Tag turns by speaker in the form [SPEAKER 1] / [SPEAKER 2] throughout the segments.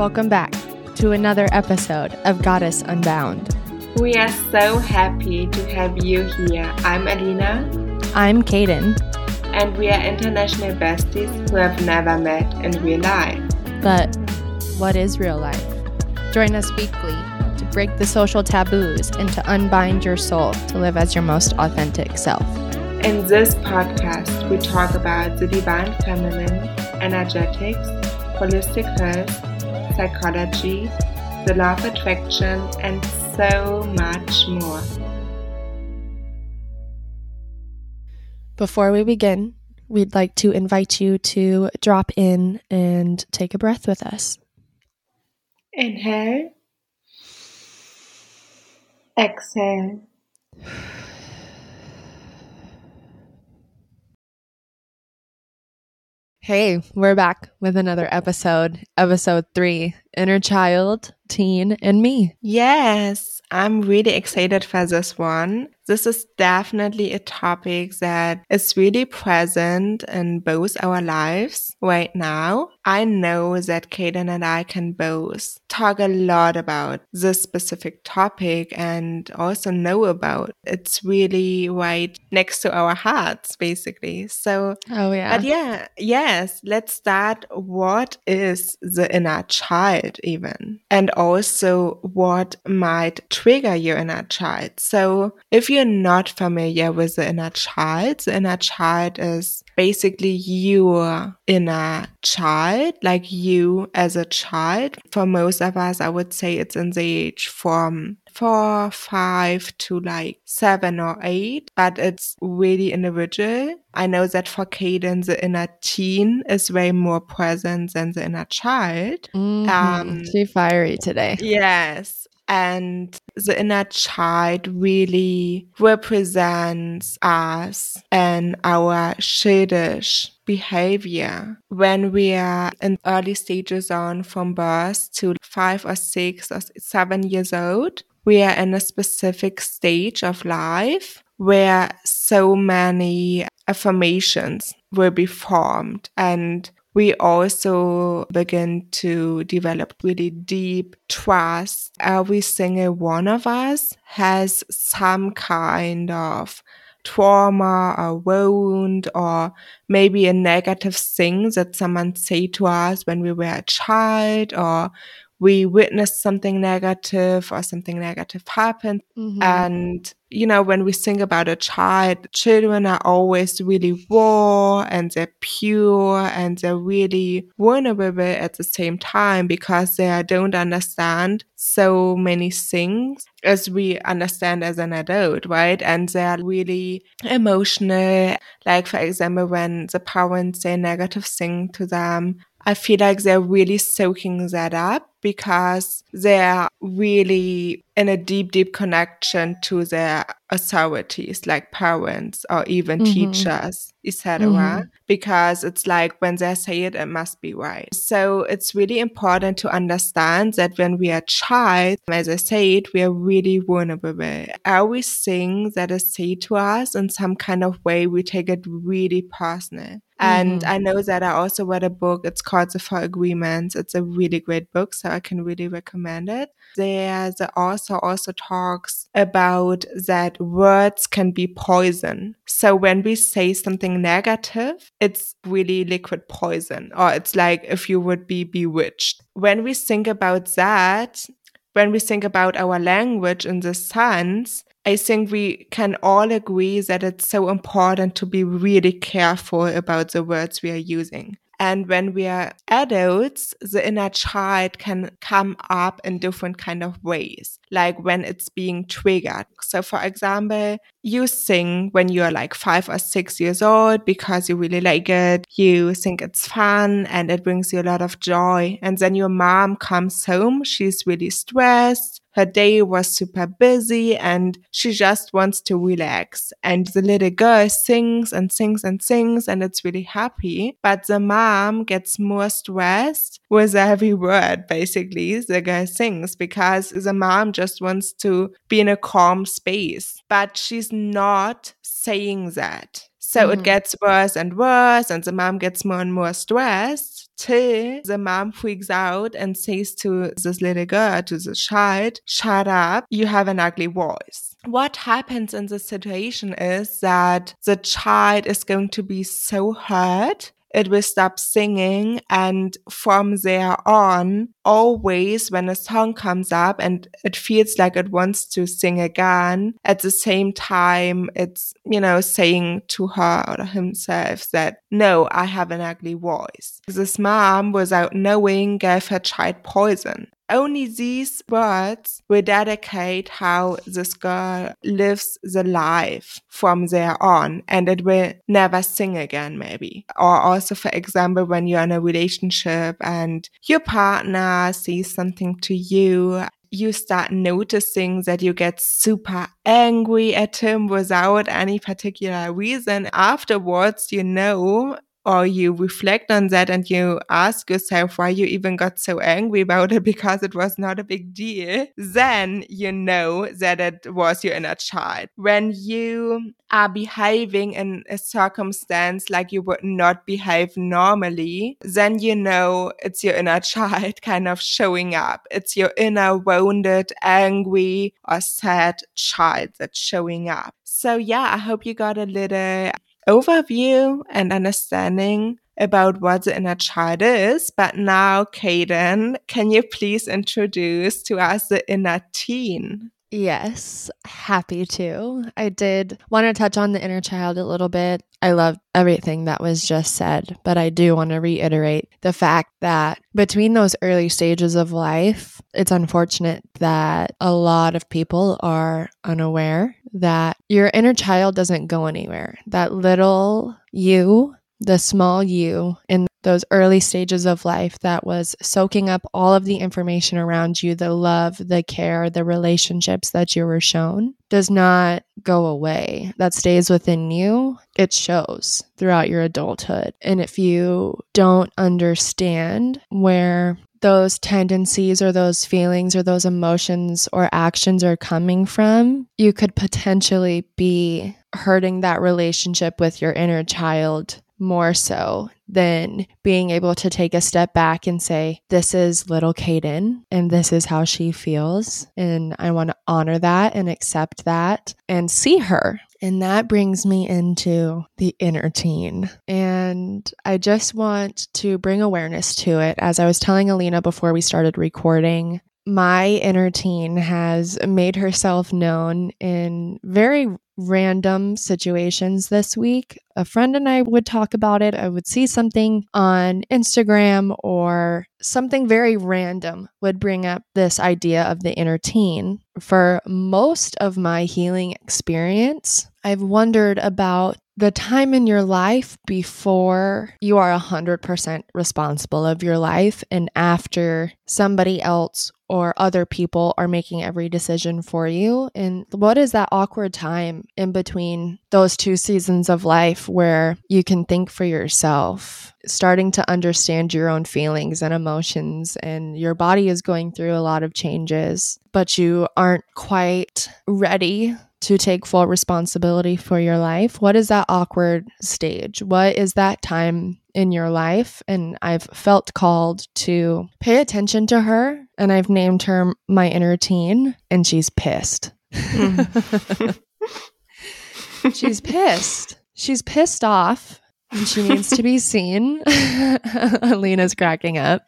[SPEAKER 1] Welcome back to another episode of Goddess Unbound.
[SPEAKER 2] We are so happy to have you here. I'm Alina.
[SPEAKER 1] I'm Kaden.
[SPEAKER 2] And we are international besties who have never met in real life.
[SPEAKER 1] But what is real life? Join us weekly to break the social taboos and to unbind your soul to live as your most authentic self.
[SPEAKER 2] In this podcast, we talk about the divine feminine, energetics, holistic health, psychology, the law of attraction, and so much more.
[SPEAKER 1] Before we begin, we'd like to invite you to drop in and take a breath with us.
[SPEAKER 2] Inhale, exhale.
[SPEAKER 1] Hey, we're back with another episode, episode three Inner Child, Teen, and Me.
[SPEAKER 2] Yes, I'm really excited for this one. This is definitely a topic that is really present in both our lives right now. I know that Kaden and I can both talk a lot about this specific topic and also know about it's really right next to our hearts, basically. So,
[SPEAKER 1] oh, yeah.
[SPEAKER 2] But yeah, yes, let's start. What is the inner child, even? And also, what might trigger your inner child? So, if you you're not familiar with the inner child, the inner child is basically your inner child, like you as a child. For most of us, I would say it's in the age from four, five to like seven or eight, but it's really individual. I know that for Kaden, the inner teen is way more present than the inner child.
[SPEAKER 1] Mm-hmm. Um, she fiery today.
[SPEAKER 2] Yes and the inner child really represents us and our schildish behavior when we are in early stages on from birth to five or six or seven years old we are in a specific stage of life where so many affirmations will be formed and we also begin to develop really deep trust. Every single one of us has some kind of trauma or wound or maybe a negative thing that someone said to us when we were a child or we witnessed something negative or something negative happened. Mm-hmm. And, you know, when we think about a child, children are always really raw and they're pure and they're really vulnerable at the same time because they don't understand so many things as we understand as an adult, right? And they're really emotional. Like, for example, when the parents say negative thing to them, I feel like they're really soaking that up because they're really in a deep, deep connection to their authorities, like parents or even mm-hmm. teachers, etc. Mm-hmm. Because it's like when they say it, it must be right. So it's really important to understand that when we are a child, as I said, we are really vulnerable. Everything that is said to us in some kind of way, we take it really personal. And mm-hmm. I know that I also read a book. It's called The Four Agreements. It's a really great book, so I can really recommend it. There, the author also talks about that words can be poison. So when we say something negative, it's really liquid poison, or it's like if you would be bewitched. When we think about that, when we think about our language in this sense, I think we can all agree that it's so important to be really careful about the words we are using. And when we are adults, the inner child can come up in different kind of ways, like when it's being triggered. So for example, you sing when you're like five or six years old because you really like it. You think it's fun and it brings you a lot of joy. And then your mom comes home. She's really stressed her day was super busy and she just wants to relax. And the little girl sings and sings and sings and it's really happy. But the mom gets more stressed with every word, basically, the girl sings because the mom just wants to be in a calm space. But she's not saying that. So mm-hmm. it gets worse and worse, and the mom gets more and more stressed till the mom freaks out and says to this little girl, to the child, shut up, you have an ugly voice. What happens in this situation is that the child is going to be so hurt it will stop singing. And from there on, always when a song comes up and it feels like it wants to sing again, at the same time, it's, you know, saying to her or himself that, no, I have an ugly voice. This mom, without knowing, gave her child poison. Only these words will dedicate how this girl lives the life from there on, and it will never sing again, maybe. Or also, for example, when you're in a relationship and your partner says something to you you start noticing that you get super angry at him without any particular reason. Afterwards, you know or you reflect on that and you ask yourself why you even got so angry about it because it was not a big deal, then you know that it was your inner child. When you are behaving in a circumstance like you would not behave normally, then you know it's your inner child kind of showing up. It's your inner wounded, angry, or sad child that's showing up. So yeah, I hope you got a little overview and understanding about what the inner child is. But now, Kaden, can you please introduce to us the inner teen?
[SPEAKER 1] Yes, happy to. I did want to touch on the inner child a little bit. I love everything that was just said, but I do want to reiterate the fact that between those early stages of life, it's unfortunate that a lot of people are unaware that your inner child doesn't go anywhere. That little you, the small you in those early stages of life that was soaking up all of the information around you, the love, the care, the relationships that you were shown, does not go away. That stays within you. It shows throughout your adulthood. And if you don't understand where those tendencies or those feelings or those emotions or actions are coming from, you could potentially be hurting that relationship with your inner child more so than being able to take a step back and say, This is little Kaden, and this is how she feels. And I want to honor that and accept that and see her and that brings me into the inner teen. And I just want to bring awareness to it. As I was telling Alina before we started recording, my inner teen has made herself known in very random situations this week. A friend and I would talk about it. I would see something on Instagram or something very random would bring up this idea of the inner teen. For most of my healing experience, I've wondered about the time in your life before you are 100% responsible of your life and after somebody else or other people are making every decision for you. And what is that awkward time in between those two seasons of life where you can think for yourself, starting to understand your own feelings and emotions, and your body is going through a lot of changes, but you aren't quite ready to take full responsibility for your life? What is that awkward stage? What is that time in your life? And I've felt called to pay attention to her, and I've named her my inner teen, and she's pissed. Hmm. she's pissed. She's pissed off and she needs to be seen. Alina's cracking up.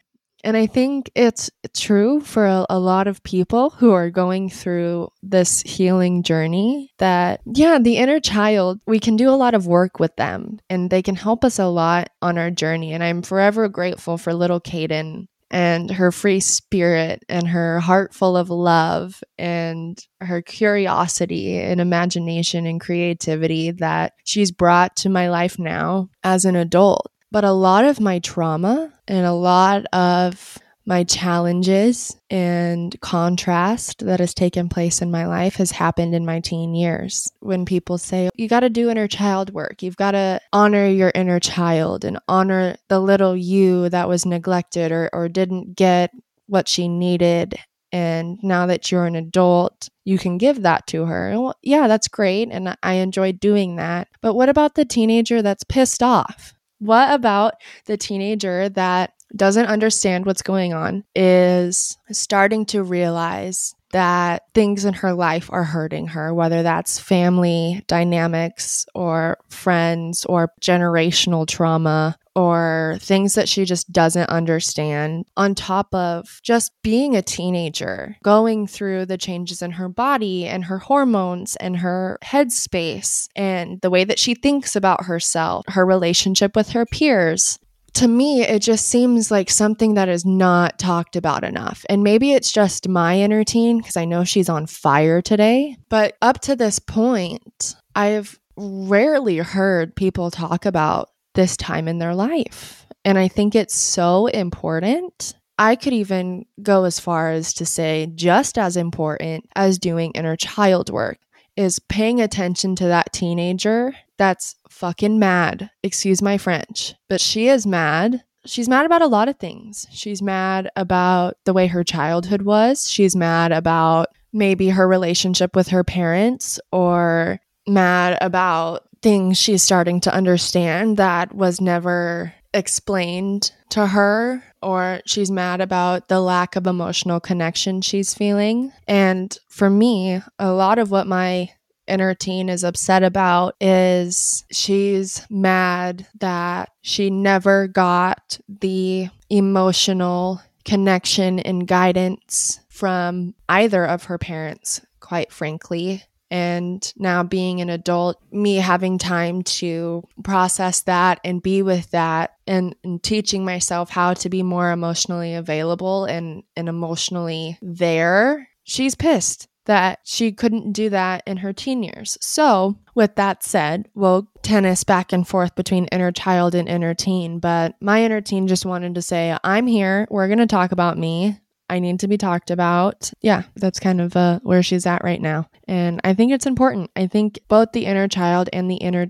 [SPEAKER 1] And I think it's true for a, a, lot of people who are going through this healing journey that, yeah, the inner child, we can do a lot of work with them and they can help us a lot on our journey. And I'm forever grateful for little Kaden and her free spirit and her heart full of love and her curiosity and imagination and creativity that she's brought to my life now as an adult. But a lot of my trauma and a lot of my challenges and contrast that has taken place in my life has happened in my teen years. When people say, you got to do inner child work, you've got to honor your inner child and honor the little you that was neglected or, or didn't get what she needed. And now that you're an adult, you can give that to her. Well, yeah, that's great. And I enjoy doing that. But what about the teenager that's pissed off? What about the teenager that doesn't understand what's going on, is starting to realize that things in her life are hurting her, whether that's family dynamics or friends or generational trauma or things that she just doesn't understand, on top of just being a teenager, going through the changes in her body and her hormones and her headspace and the way that she thinks about herself, her relationship with her peers to me, it just seems like something that is not talked about enough. And maybe it's just my inner teen because I know she's on fire today. But up to this point, I've rarely heard people talk about this time in their life. And I think it's so important. I could even go as far as to say just as important as doing inner child work is paying attention to that teenager that's fucking mad. Excuse my French, but she is mad. She's mad about a lot of things. She's mad about the way her childhood was. She's mad about maybe her relationship with her parents or mad about things she's starting to understand that was never explained to her or she's mad about the lack of emotional connection she's feeling. And for me, a lot of what my inner teen is upset about is she's mad that she never got the emotional connection and guidance from either of her parents, quite frankly. And now, being an adult, me having time to process that and be with that and, and, teaching myself how to be more emotionally available and, and emotionally there, she's pissed that she couldn't do that in her teen years. So, with that said, we'll tennis back and forth between inner child and inner teen. But my inner teen just wanted to say, I'm here. We're going to talk about me. I need to be talked about. Yeah, that's kind of uh, where she's at right now. And I think it's important. I think both the inner child and the inner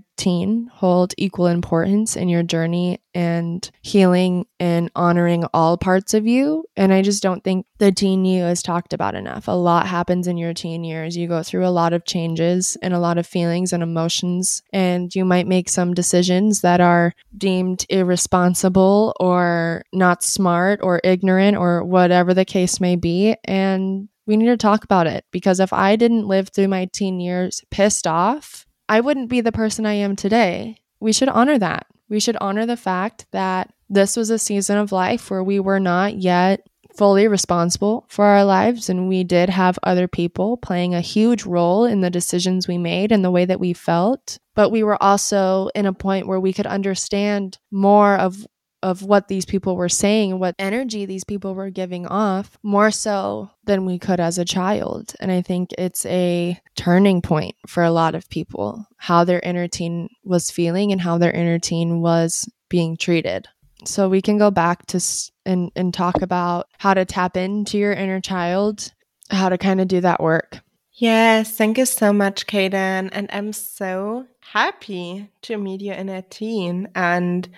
[SPEAKER 1] hold equal importance in your journey and healing and honoring all parts of you. And I just don't think the teen you is talked about enough. A lot happens in your teen years. You go through a lot of changes and a lot of feelings and emotions, and you might make some decisions that are deemed irresponsible or not smart or ignorant or whatever the case may be. And we need to talk about it because if I didn't live through my teen years pissed off, I wouldn't be the person I am today. We should honor that. We should honor the fact that this was a season of life where we were not yet fully responsible for our lives and we did have other people playing a huge role in the decisions we made and the way that we felt but we were also in a point where we could understand more of of what these people were saying, what energy these people were giving off, more so than we could as a child. And I think it's a turning point for a lot of people, how their inner teen was feeling and how their inner teen was being treated. So we can go back to and, and talk about how to tap into your inner child, how to kind of do that work.
[SPEAKER 2] Yes, thank you so much, Kaden. And I'm so happy to meet your inner teen. And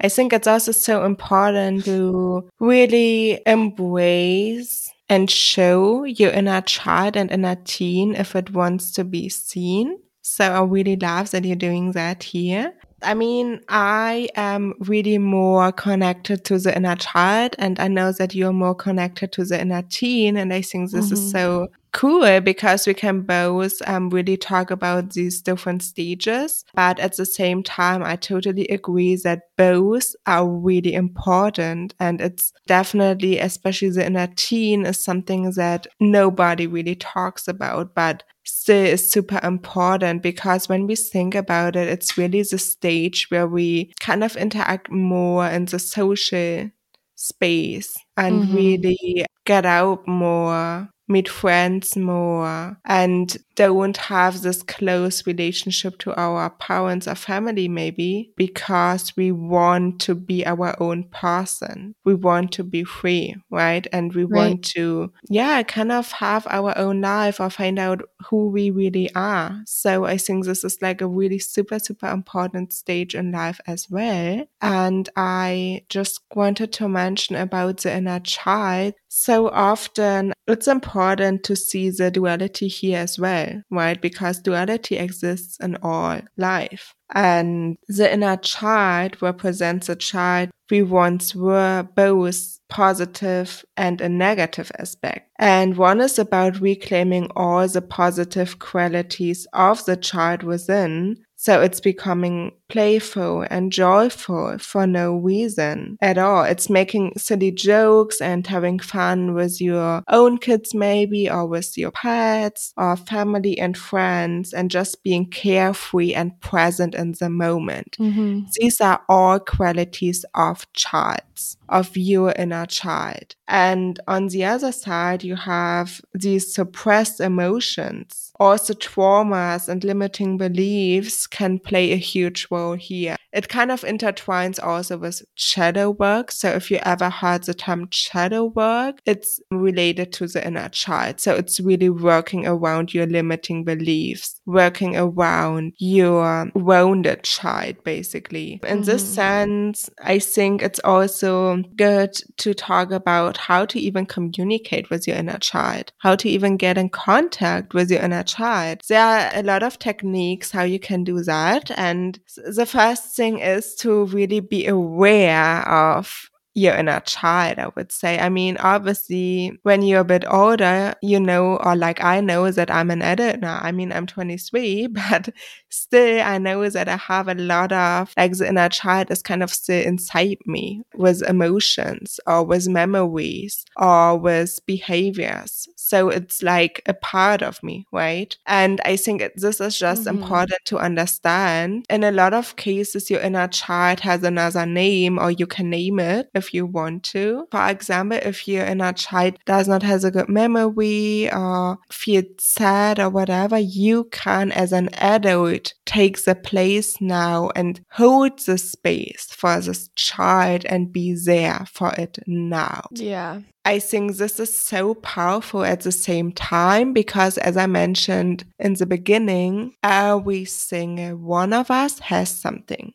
[SPEAKER 2] I think it's also so important to really embrace and show your inner child and inner teen if it wants to be seen. So I really love that you're doing that here. I mean, I am really more connected to the inner child, and I know that you're more connected to the inner teen. And I think this mm-hmm. is so cool because we can both um, really talk about these different stages. But at the same time, I totally agree that both are really important. And it's definitely, especially the inner teen, is something that nobody really talks about, but still is super important because when we think about it, it's really the stage where we kind of interact more in the social space and mm-hmm. really get out more meet friends more and don't have this close relationship to our parents or family maybe because we want to be our own person. We want to be free, right? And we right. want to, yeah, kind of have our own life or find out who we really are. So I think this is like a really super, super important stage in life as well. And I just wanted to mention about the inner child so often it's important to see the duality here as well, right? Because duality exists in all life. And the inner child represents a child we once were both positive and a negative aspect. And one is about reclaiming all the positive qualities of the child within so it's becoming playful and joyful for no reason at all. It's making silly jokes and having fun with your own kids, maybe, or with your pets or family and friends, and just being carefree and present in the moment. Mm-hmm. These are all qualities of childs, of your inner child. And on the other side, you have these suppressed emotions also traumas and limiting beliefs can play a huge role here. It kind of intertwines also with shadow work. So if you ever heard the term shadow work, it's related to the inner child. So it's really working around your limiting beliefs, working around your wounded child, basically. In mm-hmm. this sense, I think it's also good to talk about how to even communicate with your inner child, how to even get in contact with your inner child. There are a lot of techniques how you can do that. And the first thing is to really be aware of your inner child, I would say. I mean, obviously, when you're a bit older, you know, or like I know that I'm an adult now. I mean, I'm 23, but still, I know that I have a lot of, like, the inner child is kind of still inside me with emotions or with memories or with behaviors. So it's like a part of me, right? And I think this is just mm-hmm. important to understand. In a lot of cases, your inner child has another name or you can name it if you want to. For example, if your inner child does not have a good memory or feel sad or whatever, you can, as an adult, take the place now and hold the space for this child and be there for it now.
[SPEAKER 1] Yeah.
[SPEAKER 2] I think this is so powerful at the same time because, as I mentioned in the beginning, uh, every single one of us has something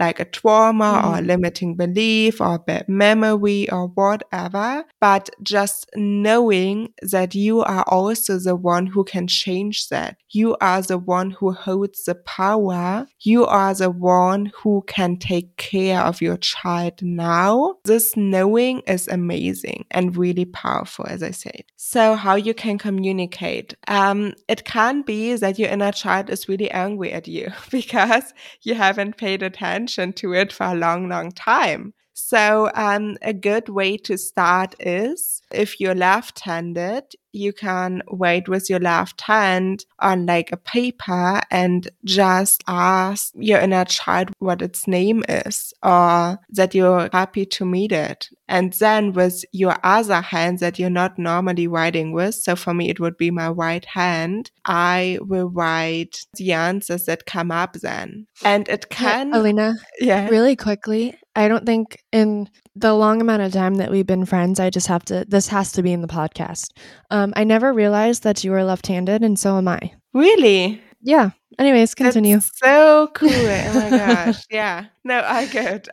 [SPEAKER 2] like a trauma mm-hmm. or limiting belief or bad memory or whatever. But just knowing that you are also the one who can change that. You are the one who holds the power. You are the one who can take care of your child now. This knowing is amazing and really powerful, as I said. So how you can communicate. Um, it can be that your inner child is really angry at you because you haven't paid attention to it for a long, long time. So, um, a good way to start is if you're left handed, you can write with your left hand on like a paper and just ask your inner child what its name is or that you're happy to meet it. And then with your other hand that you're not normally writing with, so for me it would be my right hand, I will write the answers that come up then. And it can.
[SPEAKER 1] Alina, yeah. Really quickly, I don't think in the long amount of time that we've been friends, I just have to, this has to be in the podcast. Um, Um, I never realized that you were left handed, and so am I.
[SPEAKER 2] Really?
[SPEAKER 1] Yeah. Anyways, continue.
[SPEAKER 2] That's so cool. Eh? oh my gosh. Yeah. No, I could.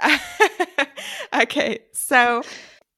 [SPEAKER 2] okay. So,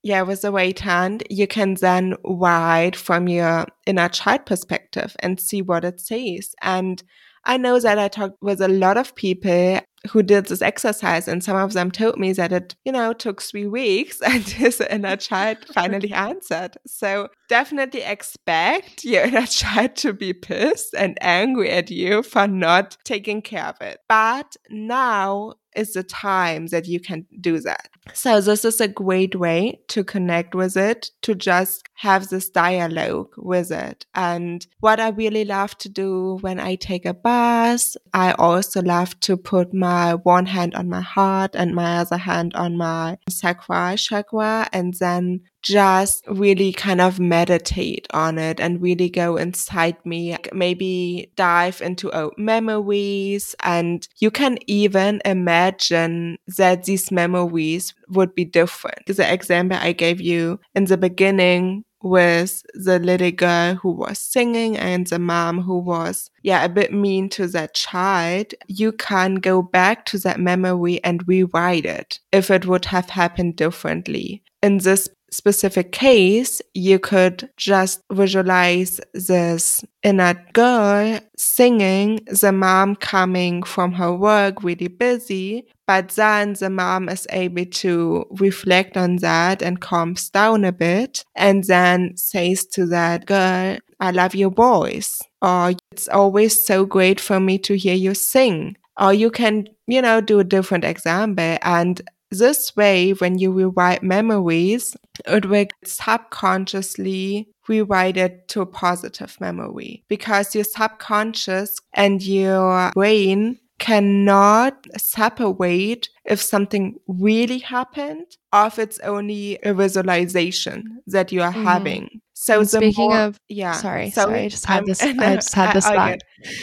[SPEAKER 2] yeah, with the right hand, you can then write from your inner child perspective and see what it says. And I know that I talked with a lot of people who did this exercise and some of them told me that it you know took three weeks and his inner child finally answered. So definitely expect your inner child to be pissed and angry at you for not taking care of it. But now is the time that you can do that. So this is a great way to connect with it, to just have this dialogue with it. And what I really love to do when I take a bath, I also love to put my one hand on my heart and my other hand on my sacral chakra and then just really kind of meditate on it and really go inside me. Maybe dive into old memories. And you can even imagine that these memories would be different. The example I gave you in the beginning with the little girl who was singing and the mom who was, yeah, a bit mean to that child, you can go back to that memory and rewrite it if it would have happened differently in this specific case, you could just visualize this inner girl singing, the mom coming from her work really busy, but then the mom is able to reflect on that and calms down a bit and then says to that girl, I love your voice. Or it's always so great for me to hear you sing. Or you can, you know, do a different example and this way, when you rewrite memories, it will subconsciously rewrite it to a positive memory because your subconscious and your brain cannot separate if something really happened or if it's only a visualization that you are mm-hmm. having.
[SPEAKER 1] So speaking more, of, yeah, sorry, so sorry, I just had I'm, this. No, I just had this thought.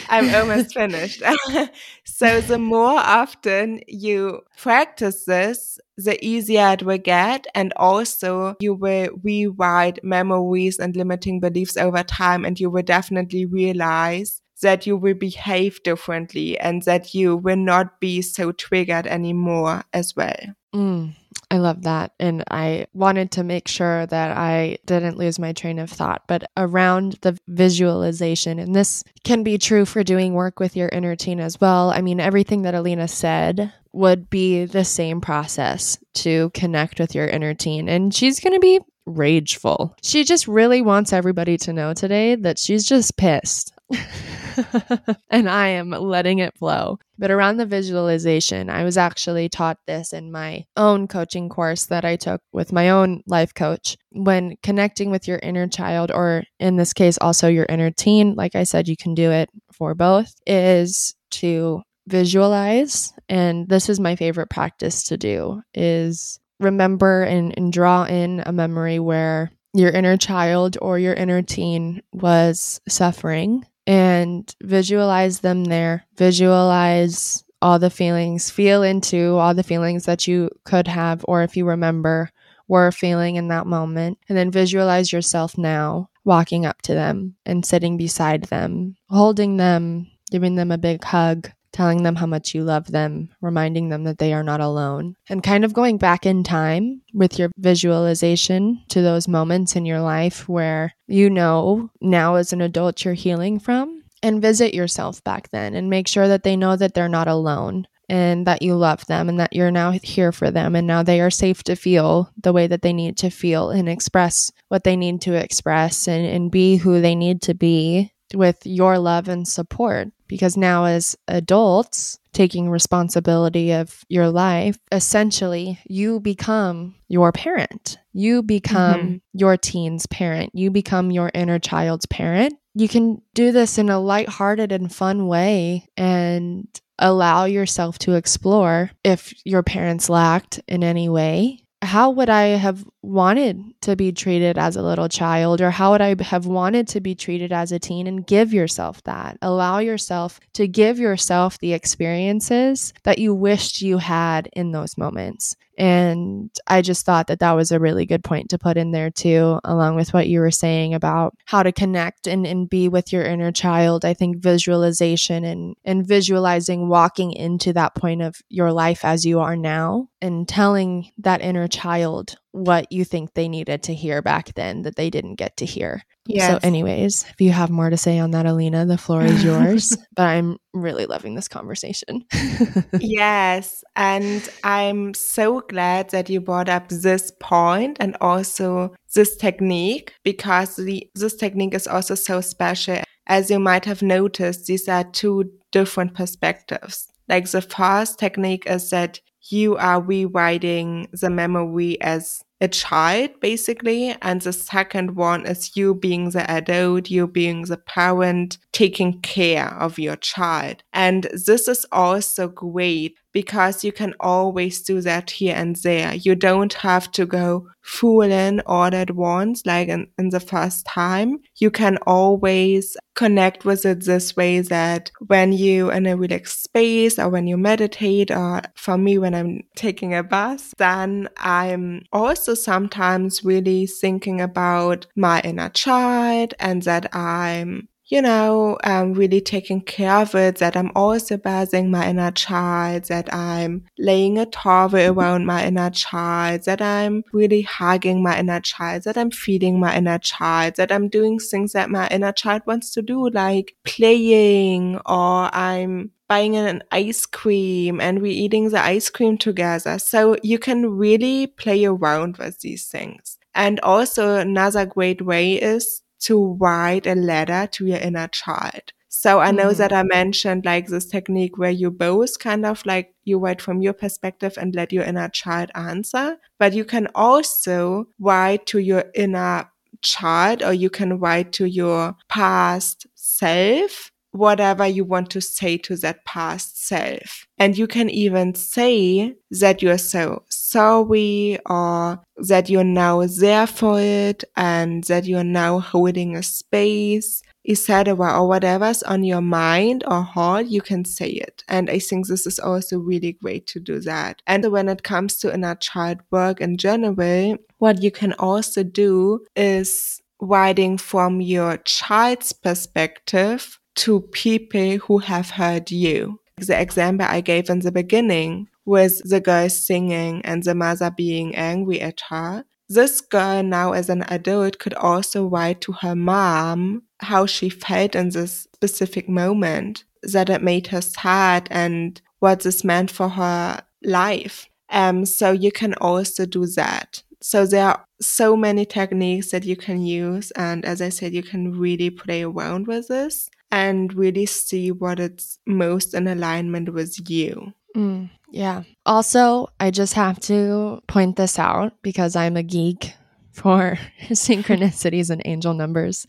[SPEAKER 2] I'm almost finished. so the more often you practice this, the easier it will get, and also you will rewrite memories and limiting beliefs over time, and you will definitely realize that you will behave differently and that you will not be so triggered anymore as well.
[SPEAKER 1] Mm. I love that. And I wanted to make sure that I didn't lose my train of thought. But around the visualization, and this can be true for doing work with your inner teen as well. I mean, everything that Alina said would be the same process to connect with your inner teen. And she's going to be rageful. She just really wants everybody to know today that she's just pissed. and I am letting it flow. But around the visualization, I was actually taught this in my own coaching course that I took with my own life coach. When connecting with your inner child, or in this case, also your inner teen, like I said, you can do it for both, is to visualize. And this is my favorite practice to do is remember and, and draw in a memory where your inner child or your inner teen was suffering and visualize them there. Visualize all the feelings, feel into all the feelings that you could have, or if you remember, were feeling in that moment. And then visualize yourself now walking up to them and sitting beside them, holding them, giving them a big hug, telling them how much you love them, reminding them that they are not alone, and kind of going back in time with your visualization to those moments in your life where you know now as an adult you're healing from, and visit yourself back then and make sure that they know that they're not alone and that you love them and that you're now here for them and now they are safe to feel the way that they need to feel and express what they need to express and, and be who they need to be with your love and support because now as adults taking responsibility of your life essentially you become your parent. You become mm-hmm. your teen's parent. You become your inner child's parent. You can do this in a light-hearted and fun way and allow yourself to explore if your parents lacked in any way how would I have wanted to be treated as a little child, or how would I have wanted to be treated as a teen? And give yourself that. Allow yourself to give yourself the experiences that you wished you had in those moments. And I just thought that that was a really good point to put in there too, along with what you were saying about how to connect and, and be with your inner child. I think visualization and, and visualizing walking into that point of your life as you are now and telling that inner child what you think they needed to hear back then that they didn't get to hear. Yes. So, anyways, if you have more to say on that, Alina, the floor is yours. but I'm really loving this conversation.
[SPEAKER 2] yes. And I'm so glad that you brought up this point and also this technique because the, this technique is also so special. As you might have noticed, these are two different perspectives. Like the first technique is that you are rewriting the memory as a child basically and the second one is you being the adult you being the parent taking care of your child. And this is also great because you can always do that here and there. You don't have to go full in all at once like in, in the first time. You can always connect with it this way that when you in a relaxed space or when you meditate or for me when i'm taking a bath then i'm also sometimes really thinking about my inner child and that I'm you know, um, really taking care of it, that I'm also bathing my inner child, that I'm laying a towel around my inner child, that I'm really hugging my inner child, that I'm feeding my inner child, that I'm doing things that my inner child wants to do, like playing, or I'm buying an ice cream and we're eating the ice cream together. So you can really play around with these things. And also another great way is to write a letter to your inner child. So I know mm. that I mentioned like this technique where you both kind of like you write from your perspective and let your inner child answer, but you can also write to your inner child or you can write to your past self whatever you want to say to that past self. And you can even say that you're so sorry or that you're now there for it and that you're now holding a space, etc. or whatever's on your mind or heart, you can say it. And I think this is also really great to do that. And when it comes to inner child work in general, what you can also do is writing from your child's perspective to people who have heard you. The example I gave in the beginning with the girl singing and the mother being angry at her. This girl now as an adult could also write to her mom how she felt in this specific moment, that it made her sad and what this meant for her life. Um, so you can also do that. So there are so many techniques that you can use. And as I said, you can really play around with this and really see what it's most in alignment with you.
[SPEAKER 1] Mm, yeah. Also, I just have to point this out because I'm a geek for synchronicities and angel numbers.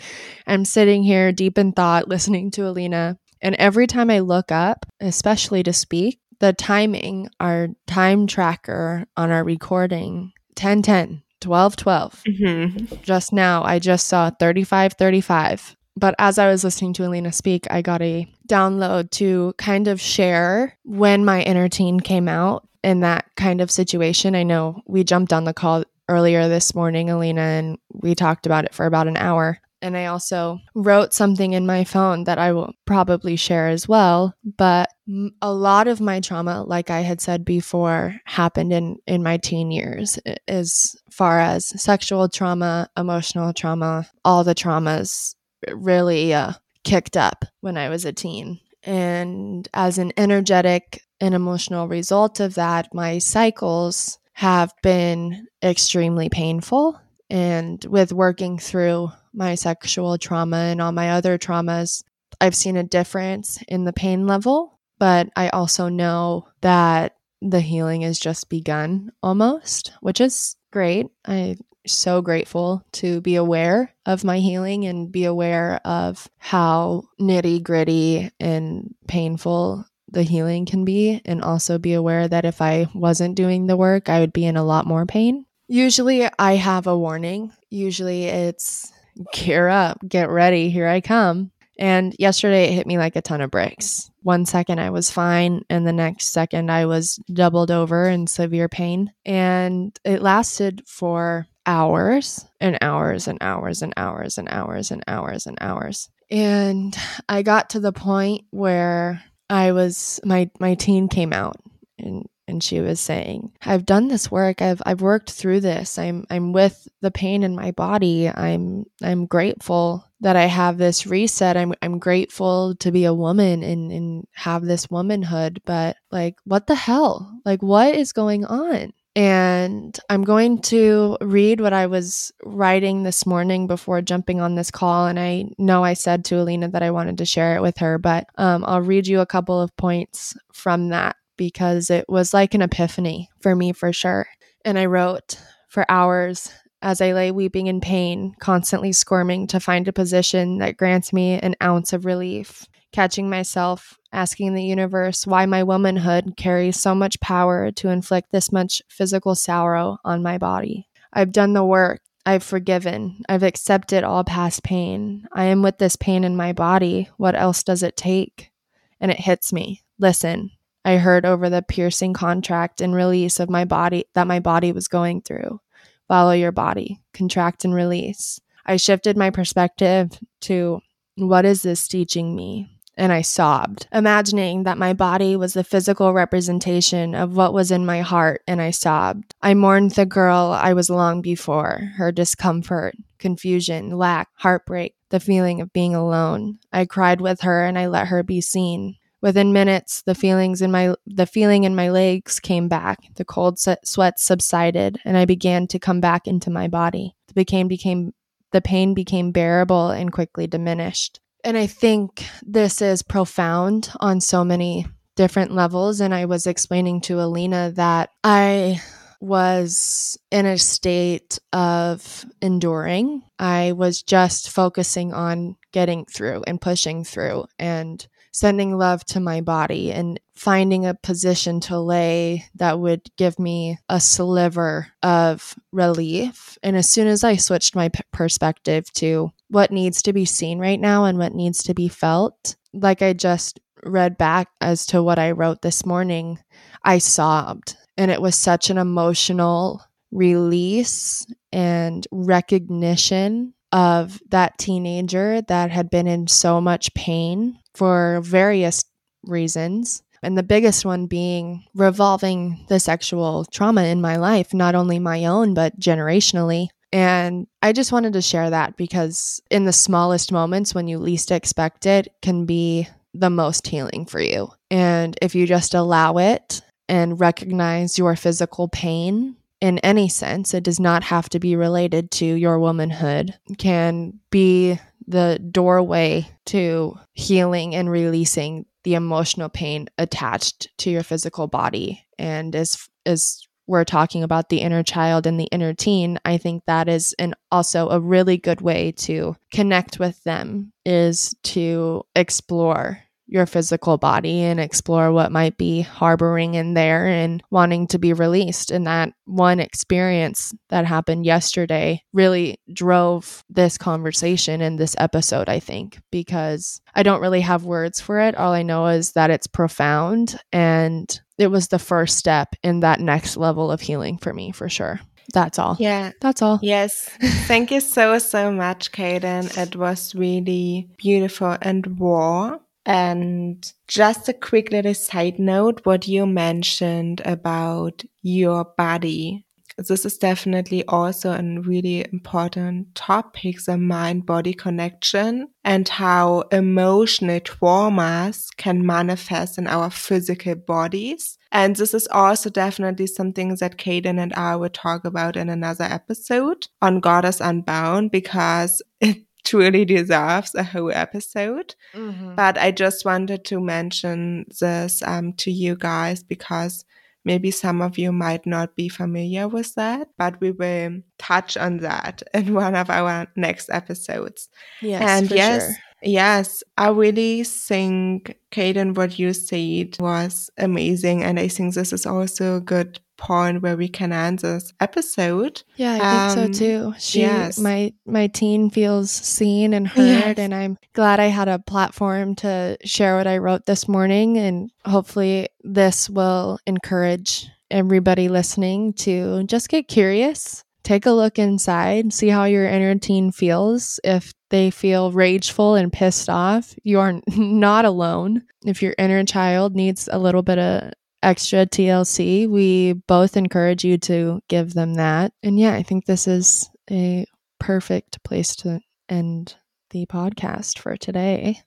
[SPEAKER 1] I'm sitting here deep in thought listening to Alina, and every time I look up, especially to speak, the timing, our time tracker on our recording 10 10, 12 12. Mm-hmm. Just now, I just saw 35 35. But as I was listening to Alina speak, I got a download to kind of share when my inner teen came out in that kind of situation. I know we jumped on the call earlier this morning, Alina, and we talked about it for about an hour. And I also wrote something in my phone that I will probably share as well. But a lot of my trauma, like I had said before, happened in, in my teen years, as far as sexual trauma, emotional trauma, all the traumas really uh, kicked up when I was a teen. And as an energetic and emotional result of that, my cycles have been extremely painful. And with working through my sexual trauma and all my other traumas, I've seen a difference in the pain level. But I also know that the healing has just begun almost, which is great. I'm so grateful to be aware of my healing and be aware of how nitty gritty and painful the healing can be, and also be aware that if I wasn't doing the work, I would be in a lot more pain. Usually, I have a warning. Usually, it's gear up, get ready, here I come. And yesterday it hit me like a ton of bricks. One second I was fine, and the next second I was doubled over in severe pain. And it lasted for hours and hours and hours and hours and hours and hours and hours. And I got to the point where I was my my teen came out and and she was saying, "I've done this work. I've I've worked through this. I'm I'm with the pain in my body. I'm I'm grateful that I have this reset. I'm I'm grateful to be a woman and and have this womanhood, but like what the hell? Like what is going on?" And I'm going to read what I was writing this morning before jumping on this call. And I know I said to Alina that I wanted to share it with her, but um, I'll read you a couple of points from that because it was like an epiphany for me for sure. And I wrote for hours as I lay weeping in pain, constantly squirming to find a position that grants me an ounce of relief catching myself asking the universe why my womanhood carries so much power to inflict this much physical sorrow on my body. I've done the work. I've forgiven. I've accepted all past pain. I am with this pain in my body. What else does it take? And it hits me. Listen, I heard over the piercing contract and release of my body that my body was going through. Follow your body, contract and release. I shifted my perspective to What is this teaching me? And I sobbed, imagining that my body was the physical representation of what was in my heart, and I sobbed. I mourned the girl I was long before, her discomfort, confusion, lack, heartbreak, the feeling of being alone. I cried with her and I let her be seen. Within minutes, the feelings in my the feeling in my legs came back. The cold sweat subsided, and I began to come back into my body. The became became the pain became bearable and quickly diminished. And I think this is profound on so many different levels. And I was explaining to Alina that I was in a state of enduring. I was just focusing on getting through and pushing through and sending love to my body and finding a position to lay that would give me a sliver of relief. And as soon as I switched my p- perspective to what needs to be seen right now and what needs to be felt, like I just read back as to what I wrote this morning, I sobbed. And it was such an emotional release and recognition of that teenager that had been in so much pain for various reasons. And the biggest one being revolving the sexual trauma in my life, not only my own, but generationally. And I just wanted to share that because in the smallest moments when you least expect it can be the most healing for you. And if you just allow it and recognize your physical pain in any sense, it does not have to be related to your womanhood, can be the doorway to healing and releasing the emotional pain attached to your physical body. And as as we're talking about the inner child and the inner teen, I think that is an also a really good way to connect with them is to explore your physical body and explore what might be harboring in there and wanting to be released. And that one experience that happened yesterday really drove this conversation in this episode, I think, because I don't really have words for it. All I know is that it's profound and it was the first step in that next level of healing for me, for sure. That's all.
[SPEAKER 2] Yeah.
[SPEAKER 1] That's all.
[SPEAKER 2] Yes. Thank you so, so much, Kaden. It was really beautiful and raw. And just a quick little side note, what you mentioned about your body. This is definitely also a really important topic, the mind body connection and how emotional traumas can manifest in our physical bodies. And this is also definitely something that Kaden and I will talk about in another episode on Goddess Unbound because truly deserves a whole episode. Mm-hmm. But I just wanted to mention this um, to you guys because maybe some of you might not be familiar with that, but we will touch on that in one of our next episodes.
[SPEAKER 1] Yes,
[SPEAKER 2] and yes,
[SPEAKER 1] sure.
[SPEAKER 2] Yes, I really think, Kaden, what you said was amazing. And I think this is also a good point where we can end this episode.
[SPEAKER 1] Yeah, I think um, so too. She, yes. my my teen feels seen and heard, yes. and I'm glad I had a platform to share what I wrote this morning, and hopefully this will encourage everybody listening to just get curious. Take a look inside, see how your inner teen feels. If they feel rageful and pissed off, you are not alone. If your inner child needs a little bit of extra TLC, we both encourage you to give them that. And yeah, I think this is a perfect place to end the podcast for today.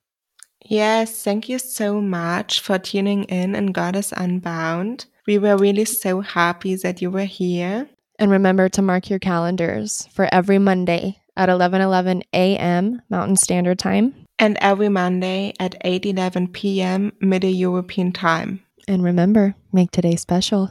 [SPEAKER 2] Yes, thank you so much for tuning in and Goddess Unbound. We were really so happy that you were here.
[SPEAKER 1] And remember to mark your calendars for every Monday at 11:11 a.m. Mountain Standard Time
[SPEAKER 2] and every Monday at 8:11 p.m. Middle European Time.
[SPEAKER 1] And remember, make today special.